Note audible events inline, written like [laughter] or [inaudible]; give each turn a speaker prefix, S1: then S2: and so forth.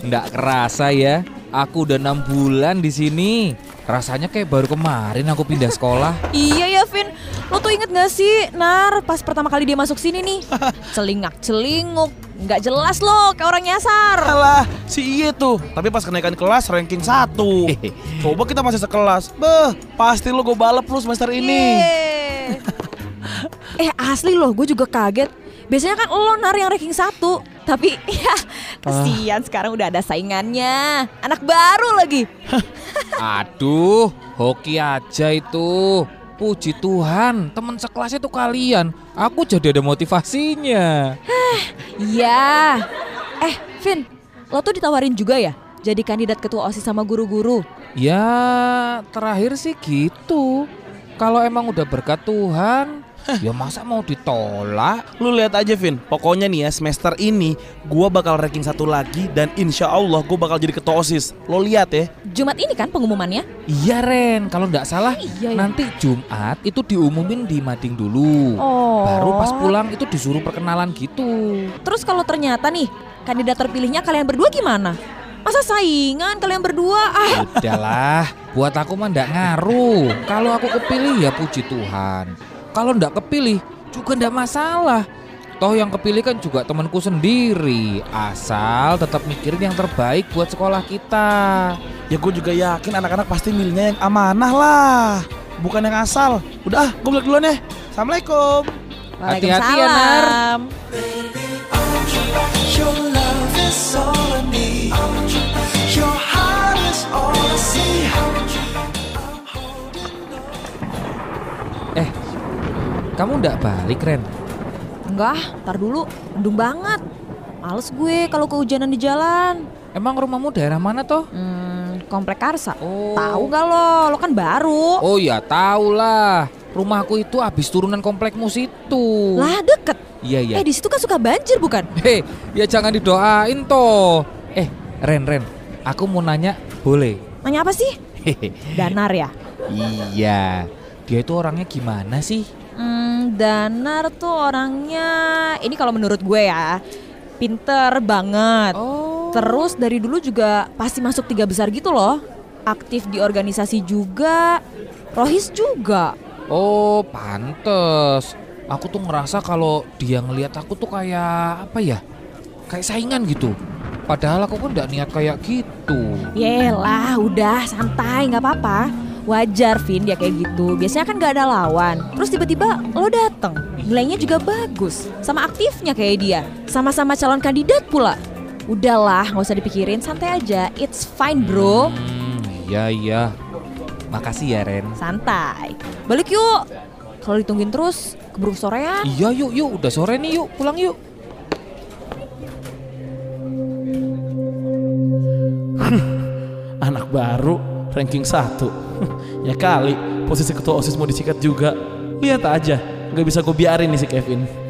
S1: Nggak kerasa ya, aku udah enam bulan di sini. Rasanya kayak baru kemarin aku pindah sekolah. [laughs]
S2: Iya ya Vin, lo tuh inget gak sih Nar pas pertama kali dia masuk sini nih [laughs] Celingak celinguk, nggak jelas lo kayak orang nyasar
S3: Alah, si Iye tuh. Tapi pas kenaikan kelas ranking satu. [laughs] Coba kita masih sekelas. Beh, pasti lo gue balap lu semester ini.
S2: Yeay. eh asli loh, gue juga kaget Biasanya kan lo Nar yang ranking satu Tapi [laughs] ya kesian sekarang udah ada saingannya Anak baru lagi
S1: Aduh, hoki aja itu. Puji Tuhan, teman sekelas itu kalian. Aku jadi ada motivasinya.
S2: Iya Eh Vin, lo tuh ditawarin juga ya Jadi kandidat ketua OSIS sama guru-guru
S1: Ya, terakhir sih gitu. Kalau emang udah berkat Tuhan, [laughs] ya masa mau ditolak?
S3: Lu lihat aja Vin, pokoknya nih ya semester ini gua bakal ranking satu lagi dan insya Allah gua bakal jadi ketua OSIS. Lo lihat ya.
S2: Jumat ini kan pengumumannya
S1: Iya Ren, kalau nggak salah
S2: Iya ya.
S1: nanti Jumat itu diumumin di Mading dulu.
S2: Oh
S1: Baru pas pulang itu disuruh perkenalan gitu.
S2: Terus kalau ternyata nih kandidat terpilihnya kalian berdua gimana? Masa saingan kalian berdua? Ah,
S1: Udahlah, buat aku mah ndak ngaruh. Kalau aku kepilih ya puji Tuhan. Kalau ndak kepilih juga ndak masalah. Toh yang kepilih kan juga temanku sendiri. Asal tetap mikirin yang terbaik buat sekolah kita.
S3: Ya gue juga yakin anak-anak pasti milihnya yang amanah lah. Bukan yang asal. Udah, ah, gue balik duluan ya. Assalamualaikum.
S1: Hati-hati ya, Nar. Kamu ndak balik Ren?
S2: Enggak, ntar dulu. Mendung banget. Males gue kalau kehujanan di jalan.
S1: Emang rumahmu daerah mana toh?
S2: Hmm, komplek Karsa.
S1: Oh.
S2: Tahu gak lo? Lo kan baru.
S1: Oh ya tahu lah. Rumahku itu habis turunan komplekmu situ.
S2: Lah deket.
S1: Iya iya.
S2: Eh di situ kan suka banjir bukan?
S1: Hei, ya jangan didoain toh. Eh, Ren Ren, aku mau nanya, boleh?
S2: Nanya apa sih? Danar ya?
S1: iya. Dia itu orangnya gimana sih?
S2: Danar tuh orangnya ini kalau menurut gue ya pinter banget.
S1: Oh.
S2: Terus dari dulu juga pasti masuk tiga besar gitu loh. Aktif di organisasi juga. Rohis juga.
S1: Oh, pantes. Aku tuh ngerasa kalau dia ngelihat aku tuh kayak apa ya? Kayak saingan gitu. Padahal aku kan nggak niat kayak gitu.
S2: Yelah, udah santai nggak apa-apa. Wajar Vin dia kayak gitu. Biasanya kan gak ada lawan. Terus tiba-tiba lo dateng. Nilainya juga bagus. Sama aktifnya kayak dia. Sama-sama calon kandidat pula. Udahlah, nggak usah dipikirin. Santai aja. It's fine bro.
S1: Hmm, iya iya. Makasih ya Ren.
S2: Santai. Balik yuk. Kalau ditungguin terus, keburu sore ya.
S1: Iya yuk yuk, udah sore nih yuk, pulang yuk.
S3: Anak baru, ranking satu. Ya kali, posisi ketua OSIS mau disikat juga. Lihat aja, nggak bisa gue biarin nih si Kevin.